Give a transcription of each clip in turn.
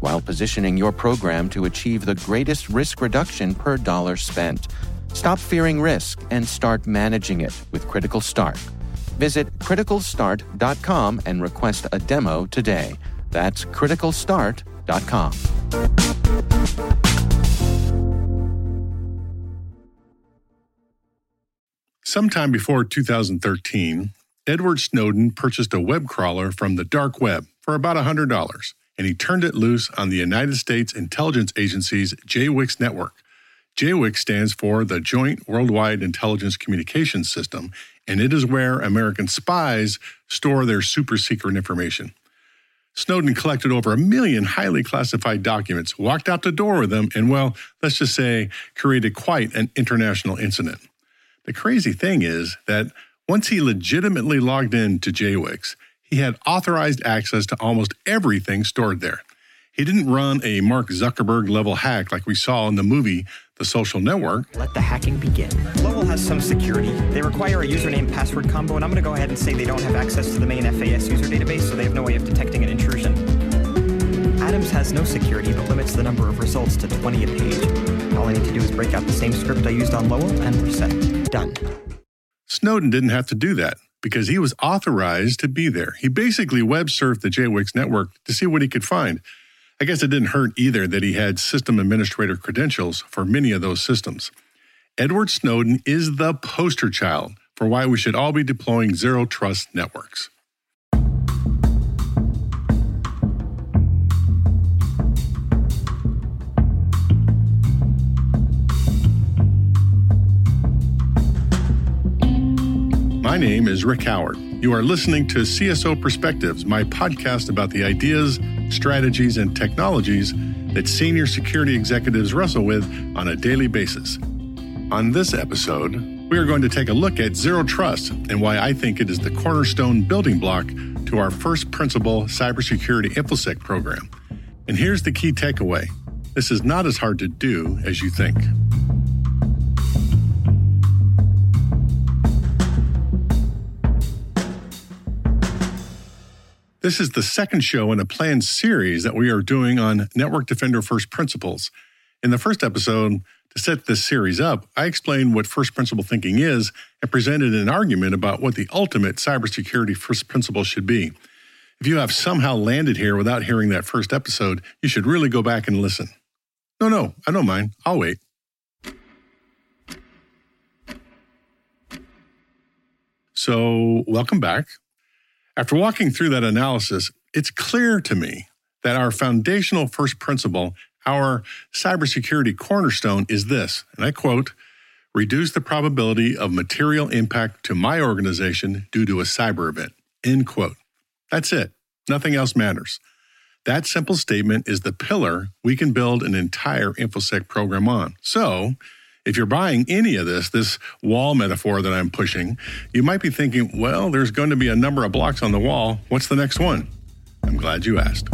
while positioning your program to achieve the greatest risk reduction per dollar spent. Stop fearing risk and start managing it with Critical Start. Visit criticalstart.com and request a demo today. That's criticalstart.com. Sometime before 2013, Edward Snowden purchased a web crawler from the dark web for about $100, and he turned it loose on the United States intelligence agency's JWICS network. JWICS stands for the Joint Worldwide Intelligence Communications System, and it is where American spies store their super secret information. Snowden collected over a million highly classified documents, walked out the door with them, and, well, let's just say, created quite an international incident. The crazy thing is that once he legitimately logged in to JWICS, he had authorized access to almost everything stored there. He didn't run a Mark Zuckerberg level hack like we saw in the movie The Social Network. Let the hacking begin. Lowell has some security. They require a username password combo, and I'm going to go ahead and say they don't have access to the main FAS user database, so they have no way of detecting an intrusion. Adams has no security, but limits the number of results to 20 a page. All I need to do is break out the same script I used on Lowell, and we're set. Done. Snowden didn't have to do that because he was authorized to be there. He basically web surfed the JWICS network to see what he could find. I guess it didn't hurt either that he had system administrator credentials for many of those systems. Edward Snowden is the poster child for why we should all be deploying zero trust networks. Name is Rick Howard. You are listening to CSO Perspectives, my podcast about the ideas, strategies, and technologies that senior security executives wrestle with on a daily basis. On this episode, we are going to take a look at Zero Trust and why I think it is the cornerstone building block to our first principle cybersecurity InfoSec program. And here's the key takeaway this is not as hard to do as you think. This is the second show in a planned series that we are doing on Network Defender First Principles. In the first episode, to set this series up, I explained what first principle thinking is and presented an argument about what the ultimate cybersecurity first principle should be. If you have somehow landed here without hearing that first episode, you should really go back and listen. No, no, I don't mind. I'll wait. So, welcome back. After walking through that analysis, it's clear to me that our foundational first principle, our cybersecurity cornerstone, is this, and I quote, reduce the probability of material impact to my organization due to a cyber event, end quote. That's it. Nothing else matters. That simple statement is the pillar we can build an entire InfoSec program on. So, if you're buying any of this, this wall metaphor that I'm pushing, you might be thinking, well, there's going to be a number of blocks on the wall. What's the next one? I'm glad you asked.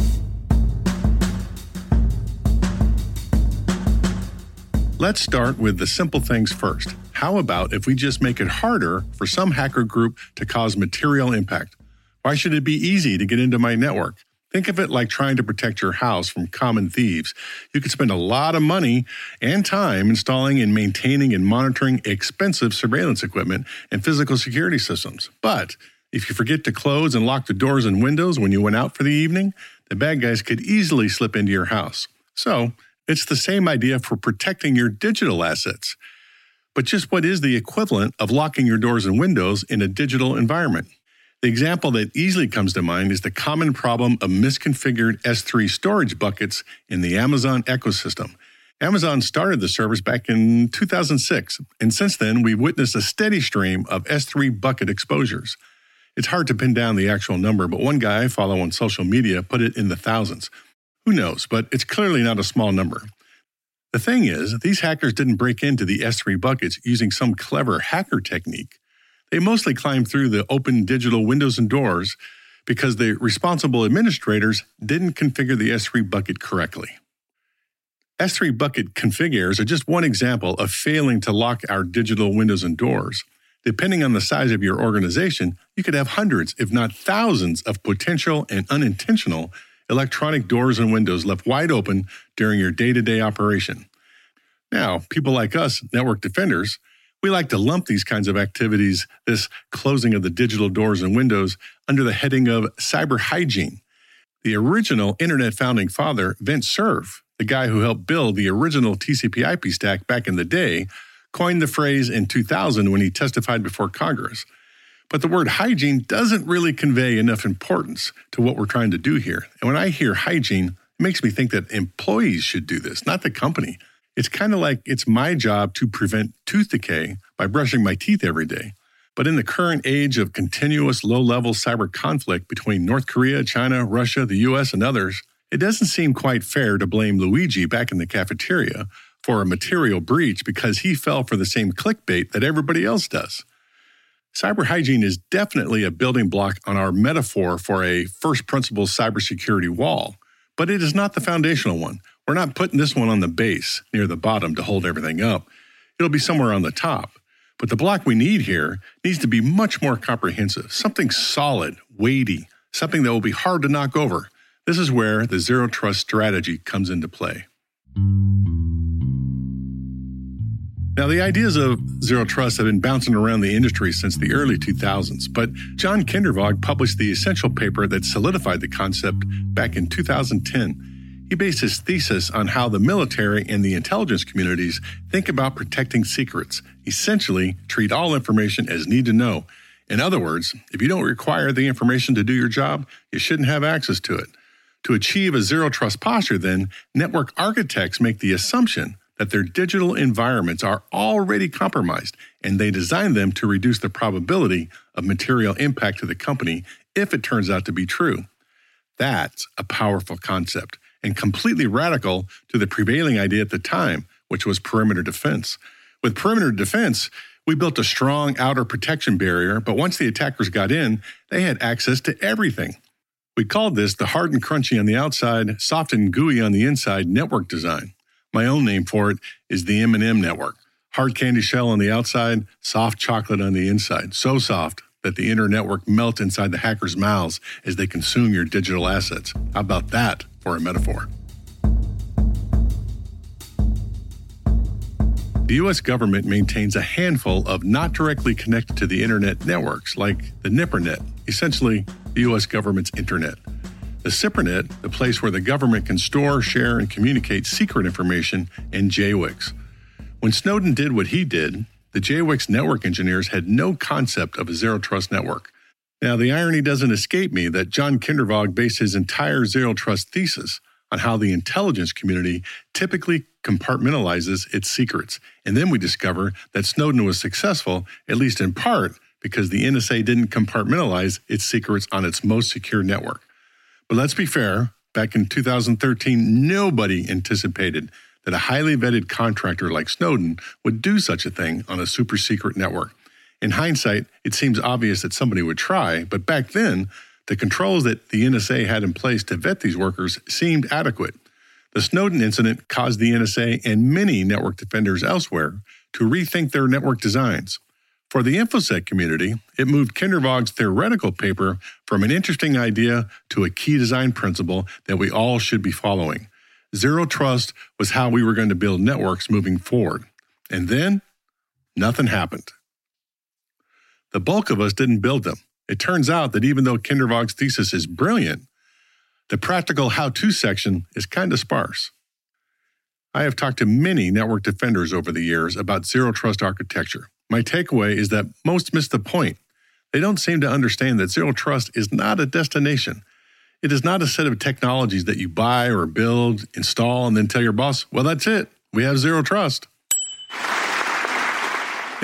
Let's start with the simple things first. How about if we just make it harder for some hacker group to cause material impact? Why should it be easy to get into my network? Think of it like trying to protect your house from common thieves. You could spend a lot of money and time installing and maintaining and monitoring expensive surveillance equipment and physical security systems. But if you forget to close and lock the doors and windows when you went out for the evening, the bad guys could easily slip into your house. So, It's the same idea for protecting your digital assets. But just what is the equivalent of locking your doors and windows in a digital environment? The example that easily comes to mind is the common problem of misconfigured S3 storage buckets in the Amazon ecosystem. Amazon started the service back in 2006, and since then, we've witnessed a steady stream of S3 bucket exposures. It's hard to pin down the actual number, but one guy I follow on social media put it in the thousands. Who knows, but it's clearly not a small number. The thing is, these hackers didn't break into the S3 buckets using some clever hacker technique. They mostly climbed through the open digital windows and doors because the responsible administrators didn't configure the S3 bucket correctly. S3 bucket configures are just one example of failing to lock our digital windows and doors. Depending on the size of your organization, you could have hundreds, if not thousands, of potential and unintentional electronic doors and windows left wide open during your day to day operation. Now, people like us, network defenders, we like to lump these kinds of activities, this closing of the digital doors and windows, under the heading of cyber hygiene. The original internet founding father, Vint Cerf, the guy who helped build the original TCP IP stack back in the day, coined the phrase in 2000 when he testified before Congress. But the word hygiene doesn't really convey enough importance to what we're trying to do here. And when I hear hygiene, it makes me think that employees should do this, not the company. It's kind of like it's my job to prevent tooth decay by brushing my teeth every day. But in the current age of continuous low level cyber conflict between North Korea, China, Russia, the US, and others, it doesn't seem quite fair to blame Luigi back in the cafeteria for a material breach because he fell for the same clickbait that everybody else does. Cyber hygiene is definitely a building block on our metaphor for a first principles cybersecurity wall, but it is not the foundational one. We're not putting this one on the base near the bottom to hold everything up. It'll be somewhere on the top. But the block we need here needs to be much more comprehensive, something solid, weighty, something that will be hard to knock over. This is where the zero trust strategy comes into play. Now, the ideas of zero trust have been bouncing around the industry since the early 2000s, but John Kindervag published the essential paper that solidified the concept back in 2010. He based his thesis on how the military and the intelligence communities think about protecting secrets, essentially, treat all information as need to know. In other words, if you don't require the information to do your job, you shouldn't have access to it. To achieve a zero trust posture, then, network architects make the assumption that their digital environments are already compromised and they design them to reduce the probability of material impact to the company if it turns out to be true. That's a powerful concept and completely radical to the prevailing idea at the time, which was perimeter defense. With perimeter defense, we built a strong outer protection barrier, but once the attackers got in, they had access to everything. We called this the hard and crunchy on the outside, soft and gooey on the inside network design. My own name for it is the M&M network. Hard candy shell on the outside, soft chocolate on the inside. So soft that the inner network melts inside the hackers' mouths as they consume your digital assets. How about that for a metaphor? The U.S. government maintains a handful of not directly connected to the internet networks, like the NIPRNet, essentially the U.S. government's internet. The SIPRNet, the place where the government can store, share, and communicate secret information, and JWICs. When Snowden did what he did, the JWICS network engineers had no concept of a zero trust network. Now, the irony doesn't escape me that John Kindervag based his entire zero trust thesis on how the intelligence community typically compartmentalizes its secrets. And then we discover that Snowden was successful, at least in part, because the NSA didn't compartmentalize its secrets on its most secure network. But let's be fair, back in 2013, nobody anticipated that a highly vetted contractor like Snowden would do such a thing on a super secret network. In hindsight, it seems obvious that somebody would try, but back then, the controls that the NSA had in place to vet these workers seemed adequate. The Snowden incident caused the NSA and many network defenders elsewhere to rethink their network designs. For the InfoSec community, it moved Kindervag's theoretical paper from an interesting idea to a key design principle that we all should be following. Zero trust was how we were going to build networks moving forward. And then, nothing happened. The bulk of us didn't build them. It turns out that even though Kindervag's thesis is brilliant, the practical how to section is kind of sparse. I have talked to many network defenders over the years about zero trust architecture. My takeaway is that most miss the point. They don't seem to understand that zero trust is not a destination. It is not a set of technologies that you buy or build, install, and then tell your boss, well, that's it. We have zero trust.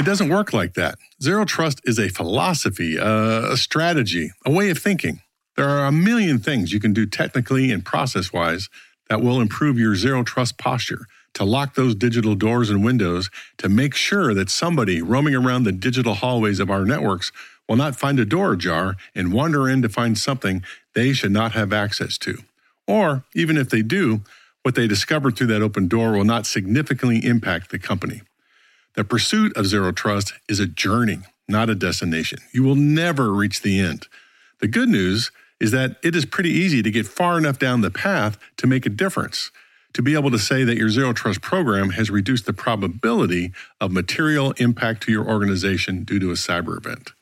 It doesn't work like that. Zero trust is a philosophy, uh, a strategy, a way of thinking. There are a million things you can do technically and process wise that will improve your zero trust posture to lock those digital doors and windows to make sure that somebody roaming around the digital hallways of our networks will not find a door ajar and wander in to find something they should not have access to. Or, even if they do, what they discover through that open door will not significantly impact the company. The pursuit of zero trust is a journey, not a destination. You will never reach the end. The good news is that it is pretty easy to get far enough down the path to make a difference, to be able to say that your zero trust program has reduced the probability of material impact to your organization due to a cyber event.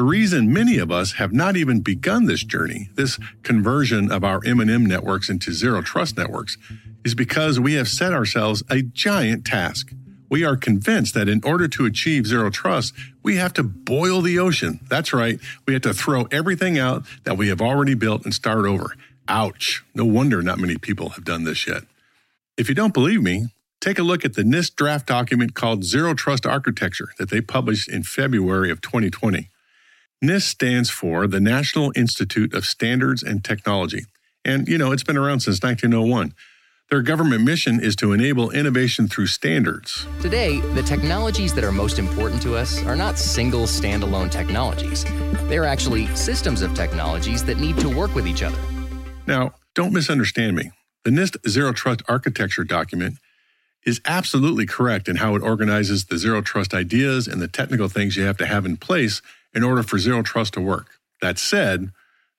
The reason many of us have not even begun this journey, this conversion of our M&M networks into zero trust networks, is because we have set ourselves a giant task. We are convinced that in order to achieve zero trust, we have to boil the ocean. That's right. We have to throw everything out that we have already built and start over. Ouch. No wonder not many people have done this yet. If you don't believe me, take a look at the NIST draft document called Zero Trust Architecture that they published in February of 2020. NIST stands for the National Institute of Standards and Technology. And, you know, it's been around since 1901. Their government mission is to enable innovation through standards. Today, the technologies that are most important to us are not single standalone technologies. They're actually systems of technologies that need to work with each other. Now, don't misunderstand me. The NIST Zero Trust Architecture document is absolutely correct in how it organizes the zero trust ideas and the technical things you have to have in place in order for zero trust to work. That said,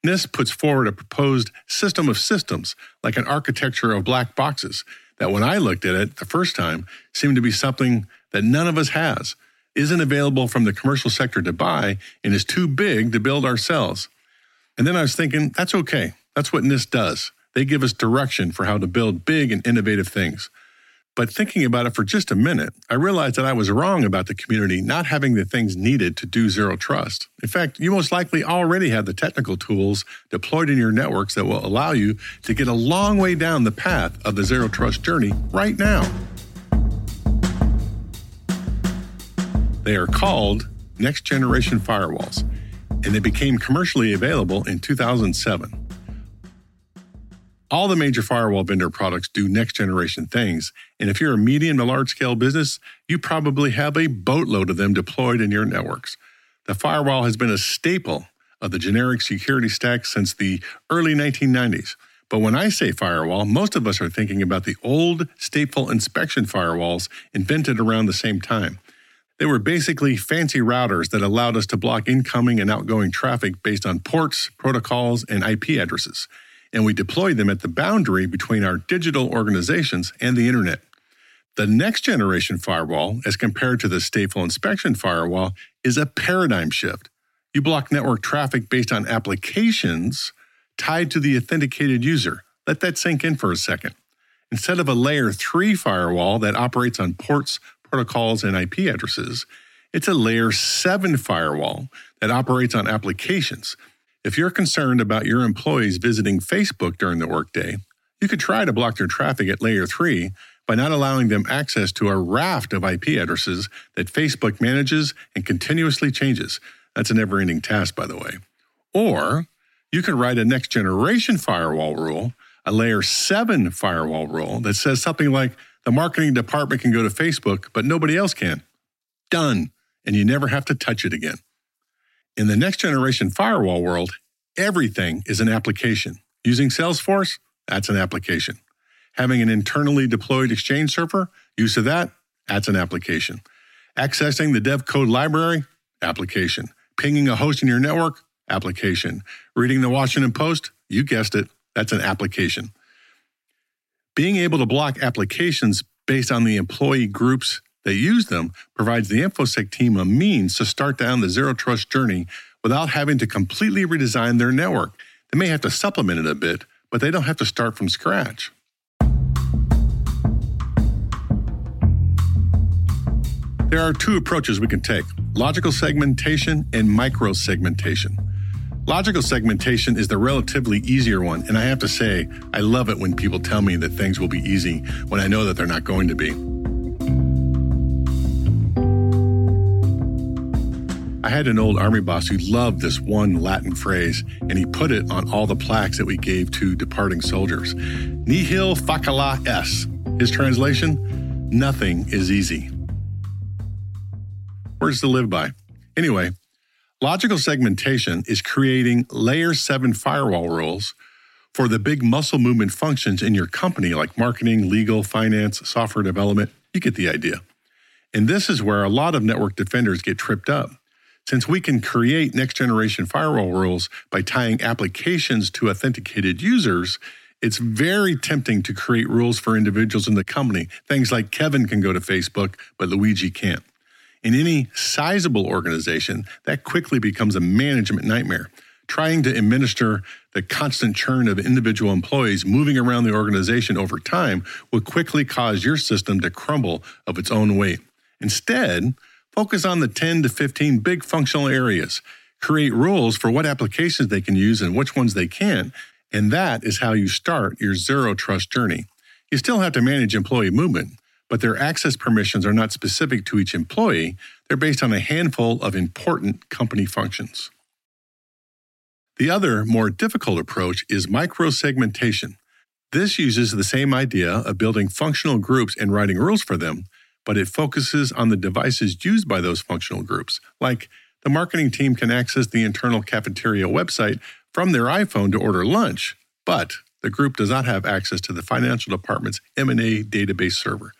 NIST puts forward a proposed system of systems, like an architecture of black boxes, that when I looked at it the first time seemed to be something that none of us has, isn't available from the commercial sector to buy, and is too big to build ourselves. And then I was thinking, that's okay. That's what NIST does. They give us direction for how to build big and innovative things. But thinking about it for just a minute, I realized that I was wrong about the community not having the things needed to do zero trust. In fact, you most likely already have the technical tools deployed in your networks that will allow you to get a long way down the path of the zero trust journey right now. They are called next generation firewalls, and they became commercially available in 2007. All the major firewall vendor products do next generation things. And if you're a medium to large scale business, you probably have a boatload of them deployed in your networks. The firewall has been a staple of the generic security stack since the early 1990s. But when I say firewall, most of us are thinking about the old stateful inspection firewalls invented around the same time. They were basically fancy routers that allowed us to block incoming and outgoing traffic based on ports, protocols, and IP addresses and we deploy them at the boundary between our digital organizations and the internet. The next generation firewall, as compared to the stateful inspection firewall, is a paradigm shift. You block network traffic based on applications tied to the authenticated user. Let that sink in for a second. Instead of a layer 3 firewall that operates on ports, protocols, and IP addresses, it's a layer 7 firewall that operates on applications if you're concerned about your employees visiting Facebook during the workday, you could try to block their traffic at layer 3 by not allowing them access to a raft of IP addresses that Facebook manages and continuously changes. That's a never ending task, by the way. Or you could write a next generation firewall rule, a layer 7 firewall rule that says something like the marketing department can go to Facebook, but nobody else can. Done. And you never have to touch it again. In the next generation firewall world, everything is an application. Using Salesforce, that's an application. Having an internally deployed Exchange server, use of that, that's an application. Accessing the dev code library, application. Pinging a host in your network, application. Reading the Washington Post, you guessed it, that's an application. Being able to block applications based on the employee groups that use them provides the InfoSec team a means to start down the zero trust journey without having to completely redesign their network. They may have to supplement it a bit, but they don't have to start from scratch. There are two approaches we can take logical segmentation and micro segmentation. Logical segmentation is the relatively easier one, and I have to say, I love it when people tell me that things will be easy when I know that they're not going to be. I had an old army boss who loved this one Latin phrase, and he put it on all the plaques that we gave to departing soldiers. Nihil facile est. His translation Nothing is easy. Words to live by. Anyway, Logical segmentation is creating layer 7 firewall rules for the big muscle movement functions in your company, like marketing, legal, finance, software development. You get the idea. And this is where a lot of network defenders get tripped up. Since we can create next generation firewall rules by tying applications to authenticated users, it's very tempting to create rules for individuals in the company. Things like Kevin can go to Facebook, but Luigi can't. In any sizable organization, that quickly becomes a management nightmare. Trying to administer the constant churn of individual employees moving around the organization over time will quickly cause your system to crumble of its own weight. Instead, focus on the 10 to 15 big functional areas. Create rules for what applications they can use and which ones they can't. And that is how you start your zero trust journey. You still have to manage employee movement, but their access permissions are not specific to each employee. They're based on a handful of important company functions. The other, more difficult approach is microsegmentation. This uses the same idea of building functional groups and writing rules for them, but it focuses on the devices used by those functional groups. Like the marketing team can access the internal cafeteria website from their iPhone to order lunch, but the group does not have access to the financial department's M&A database server.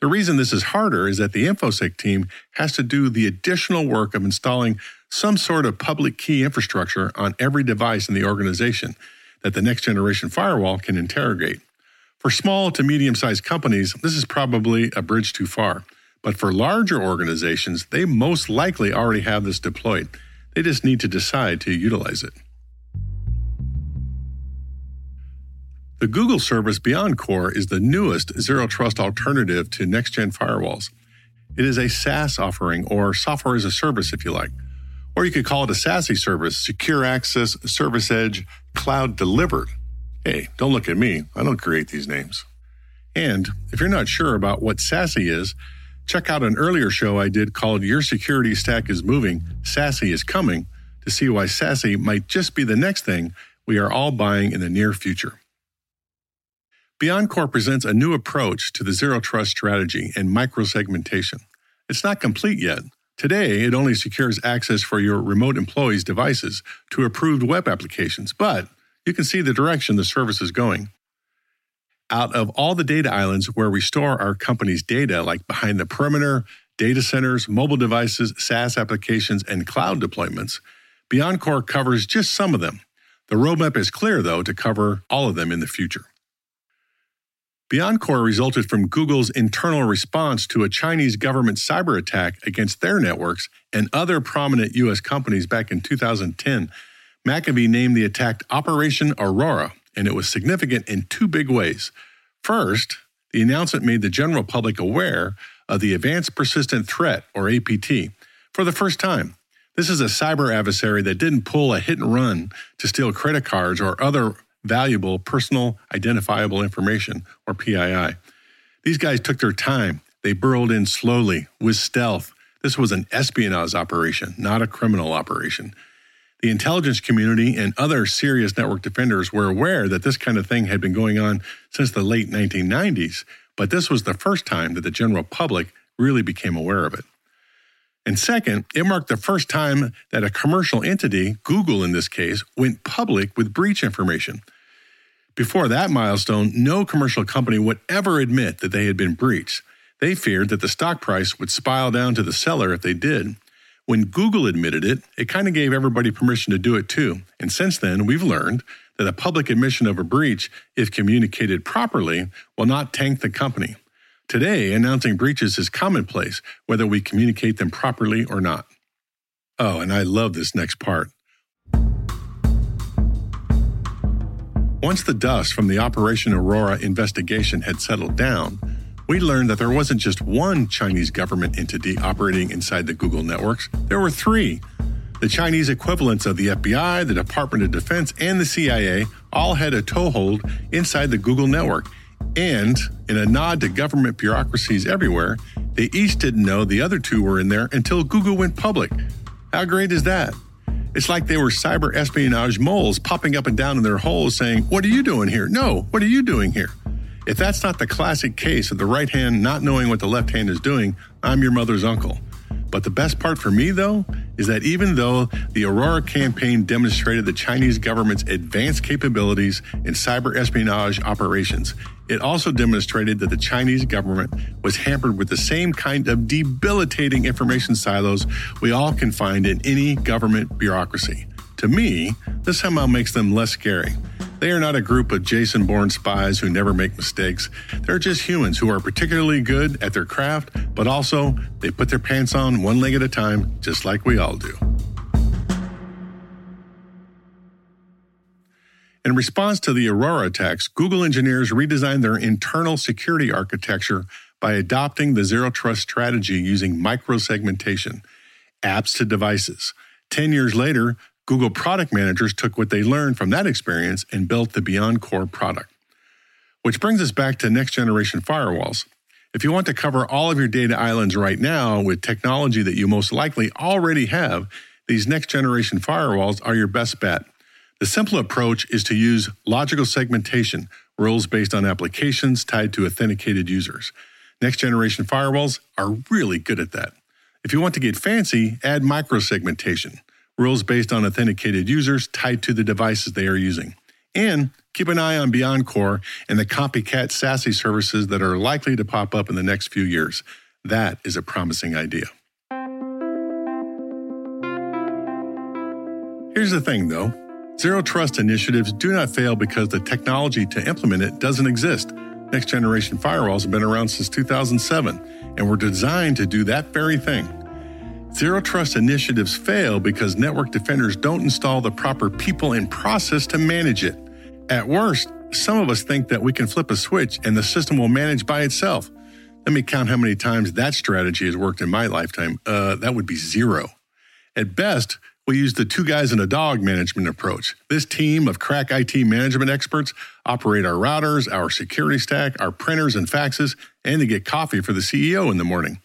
The reason this is harder is that the InfoSec team has to do the additional work of installing some sort of public key infrastructure on every device in the organization that the next generation firewall can interrogate. For small to medium sized companies, this is probably a bridge too far. But for larger organizations, they most likely already have this deployed. They just need to decide to utilize it. The Google service BeyondCorp is the newest zero trust alternative to next gen firewalls. It is a SaaS offering or software as a service, if you like. Or you could call it a SASE service, secure access, service edge, cloud delivered. Hey, don't look at me. I don't create these names. And if you're not sure about what SASE is, check out an earlier show I did called Your Security Stack is Moving, SASE is Coming, to see why SASE might just be the next thing we are all buying in the near future. BeyondCorp presents a new approach to the zero trust strategy and microsegmentation. It's not complete yet. Today, it only secures access for your remote employees' devices to approved web applications, but you can see the direction the service is going. Out of all the data islands where we store our company's data, like behind the perimeter, data centers, mobile devices, SaaS applications, and cloud deployments, BeyondCorp covers just some of them. The roadmap is clear, though, to cover all of them in the future. BeyondCorp resulted from Google's internal response to a Chinese government cyber attack against their networks and other prominent U.S. companies back in 2010. McAfee named the attack Operation Aurora, and it was significant in two big ways. First, the announcement made the general public aware of the Advanced Persistent Threat, or APT, for the first time. This is a cyber adversary that didn't pull a hit and run to steal credit cards or other valuable personal identifiable information, or PII. These guys took their time. They burrowed in slowly with stealth. This was an espionage operation, not a criminal operation. The intelligence community and other serious network defenders were aware that this kind of thing had been going on since the late 1990s, but this was the first time that the general public really became aware of it. And second, it marked the first time that a commercial entity, Google in this case, went public with breach information. Before that milestone, no commercial company would ever admit that they had been breached. They feared that the stock price would spiral down to the cellar if they did. When Google admitted it, it kind of gave everybody permission to do it too. And since then, we've learned that a public admission of a breach, if communicated properly, will not tank the company. Today, announcing breaches is commonplace, whether we communicate them properly or not. Oh, and I love this next part. Once the dust from the Operation Aurora investigation had settled down, we learned that there wasn't just one Chinese government entity operating inside the Google networks, there were three. The Chinese equivalents of the FBI, the Department of Defense, and the CIA all had a toehold inside the Google network. And in a nod to government bureaucracies everywhere, they each didn't know the other two were in there until Google went public. How great is that? It's like they were cyber espionage moles popping up and down in their holes saying, What are you doing here? No, what are you doing here? If that's not the classic case of the right hand not knowing what the left hand is doing, I'm your mother's uncle. But the best part for me, though, is that even though the Aurora campaign demonstrated the Chinese government's advanced capabilities in cyber espionage operations, it also demonstrated that the Chinese government was hampered with the same kind of debilitating information silos we all can find in any government bureaucracy. To me, this somehow makes them less scary. They are not a group of Jason Bourne spies who never make mistakes. They're just humans who are particularly good at their craft, but also they put their pants on one leg at a time, just like we all do. In response to the Aurora attacks, Google engineers redesigned their internal security architecture by adopting the zero trust strategy using microsegmentation, apps to devices. 10 years later, Google product managers took what they learned from that experience and built the BeyondCorp product. Which brings us back to next generation firewalls. If you want to cover all of your data islands right now with technology that you most likely already have, these next generation firewalls are your best bet. The simple approach is to use logical segmentation, rules based on applications tied to authenticated users. Next generation firewalls are really good at that. If you want to get fancy, add microsegmentation rules based on authenticated users tied to the devices they are using. And keep an eye on BeyondCorp and the copycat SASE services that are likely to pop up in the next few years. That is a promising idea. Here's the thing though zero trust initiatives do not fail because the technology to implement it doesn't exist. Next generation firewalls have been around since 2007 and were designed to do that very thing. Zero trust initiatives fail because network defenders don't install the proper people and process to manage it. At worst, some of us think that we can flip a switch and the system will manage by itself. Let me count how many times that strategy has worked in my lifetime. Uh, that would be zero. At best, we use the two guys and a dog management approach. This team of crack IT management experts operate our routers, our security stack, our printers and faxes, and they get coffee for the CEO in the morning.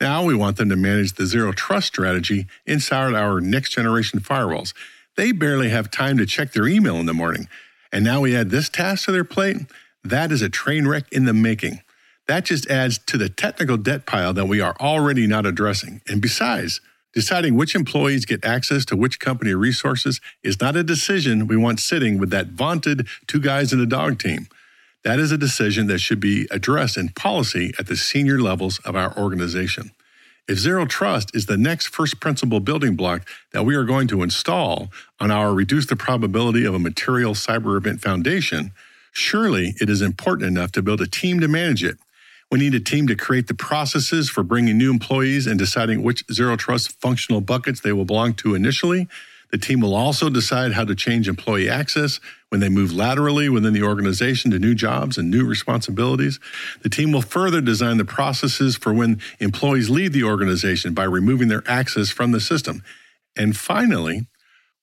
Now we want them to manage the zero trust strategy inside our next generation firewalls. They barely have time to check their email in the morning. And now we add this task to their plate. That is a train wreck in the making. That just adds to the technical debt pile that we are already not addressing. And besides, deciding which employees get access to which company resources is not a decision we want sitting with that vaunted two guys and a dog team. That is a decision that should be addressed in policy at the senior levels of our organization. If zero trust is the next first principle building block that we are going to install on our reduce the probability of a material cyber event foundation, surely it is important enough to build a team to manage it. We need a team to create the processes for bringing new employees and deciding which zero trust functional buckets they will belong to initially the team will also decide how to change employee access when they move laterally within the organization to new jobs and new responsibilities. The team will further design the processes for when employees leave the organization by removing their access from the system. And finally,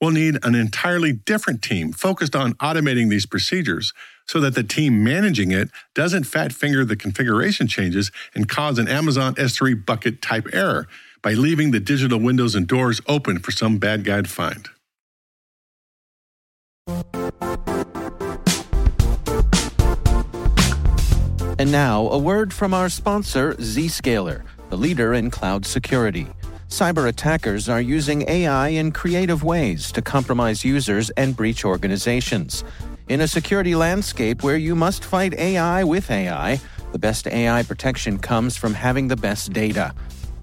we'll need an entirely different team focused on automating these procedures so that the team managing it doesn't fat finger the configuration changes and cause an Amazon S3 bucket type error by leaving the digital windows and doors open for some bad guy to find. And now, a word from our sponsor, Zscaler, the leader in cloud security. Cyber attackers are using AI in creative ways to compromise users and breach organizations. In a security landscape where you must fight AI with AI, the best AI protection comes from having the best data.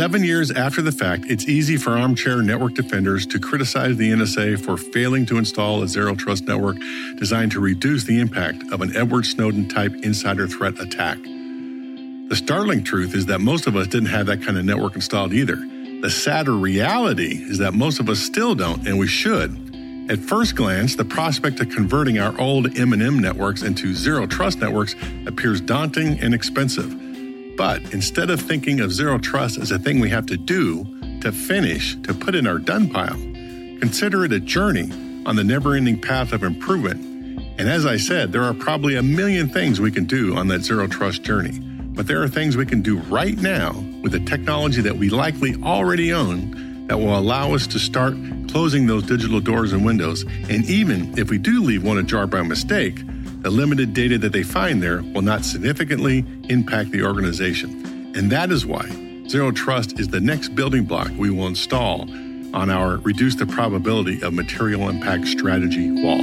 Seven years after the fact, it's easy for armchair network defenders to criticize the NSA for failing to install a zero trust network designed to reduce the impact of an Edward Snowden type insider threat attack. The startling truth is that most of us didn't have that kind of network installed either. The sadder reality is that most of us still don't, and we should. At first glance, the prospect of converting our old M&M networks into zero trust networks appears daunting and expensive. But instead of thinking of zero trust as a thing we have to do, to finish, to put in our done pile, consider it a journey on the never ending path of improvement. And as I said, there are probably a million things we can do on that zero trust journey. But there are things we can do right now with the technology that we likely already own that will allow us to start closing those digital doors and windows. And even if we do leave one ajar by mistake, the limited data that they find there will not significantly impact the organization. And that is why Zero Trust is the next building block we will install on our Reduce the Probability of Material Impact Strategy wall.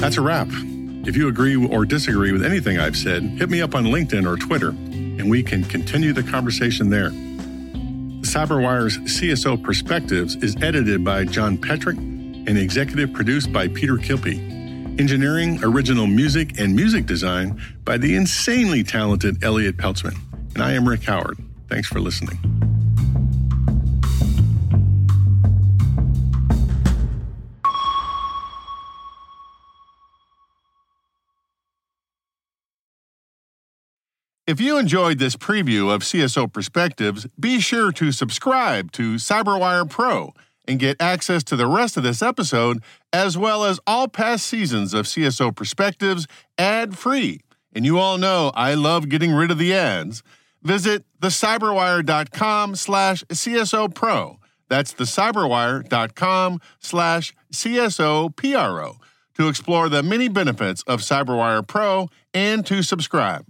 That's a wrap. If you agree or disagree with anything I've said, hit me up on LinkedIn or Twitter, and we can continue the conversation there. The CyberWire's CSO Perspectives is edited by John Petrik and executive produced by Peter Kilpe. Engineering, original music, and music design by the insanely talented Elliott Peltzman. And I am Rick Howard. Thanks for listening. If you enjoyed this preview of CSO Perspectives, be sure to subscribe to CyberWire Pro and get access to the rest of this episode, as well as all past seasons of CSO Perspectives ad free. And you all know I love getting rid of the ads. Visit thecyberwire.com slash CSO Pro. That's thecyberwire.com slash CSO PRO to explore the many benefits of CyberWire Pro and to subscribe.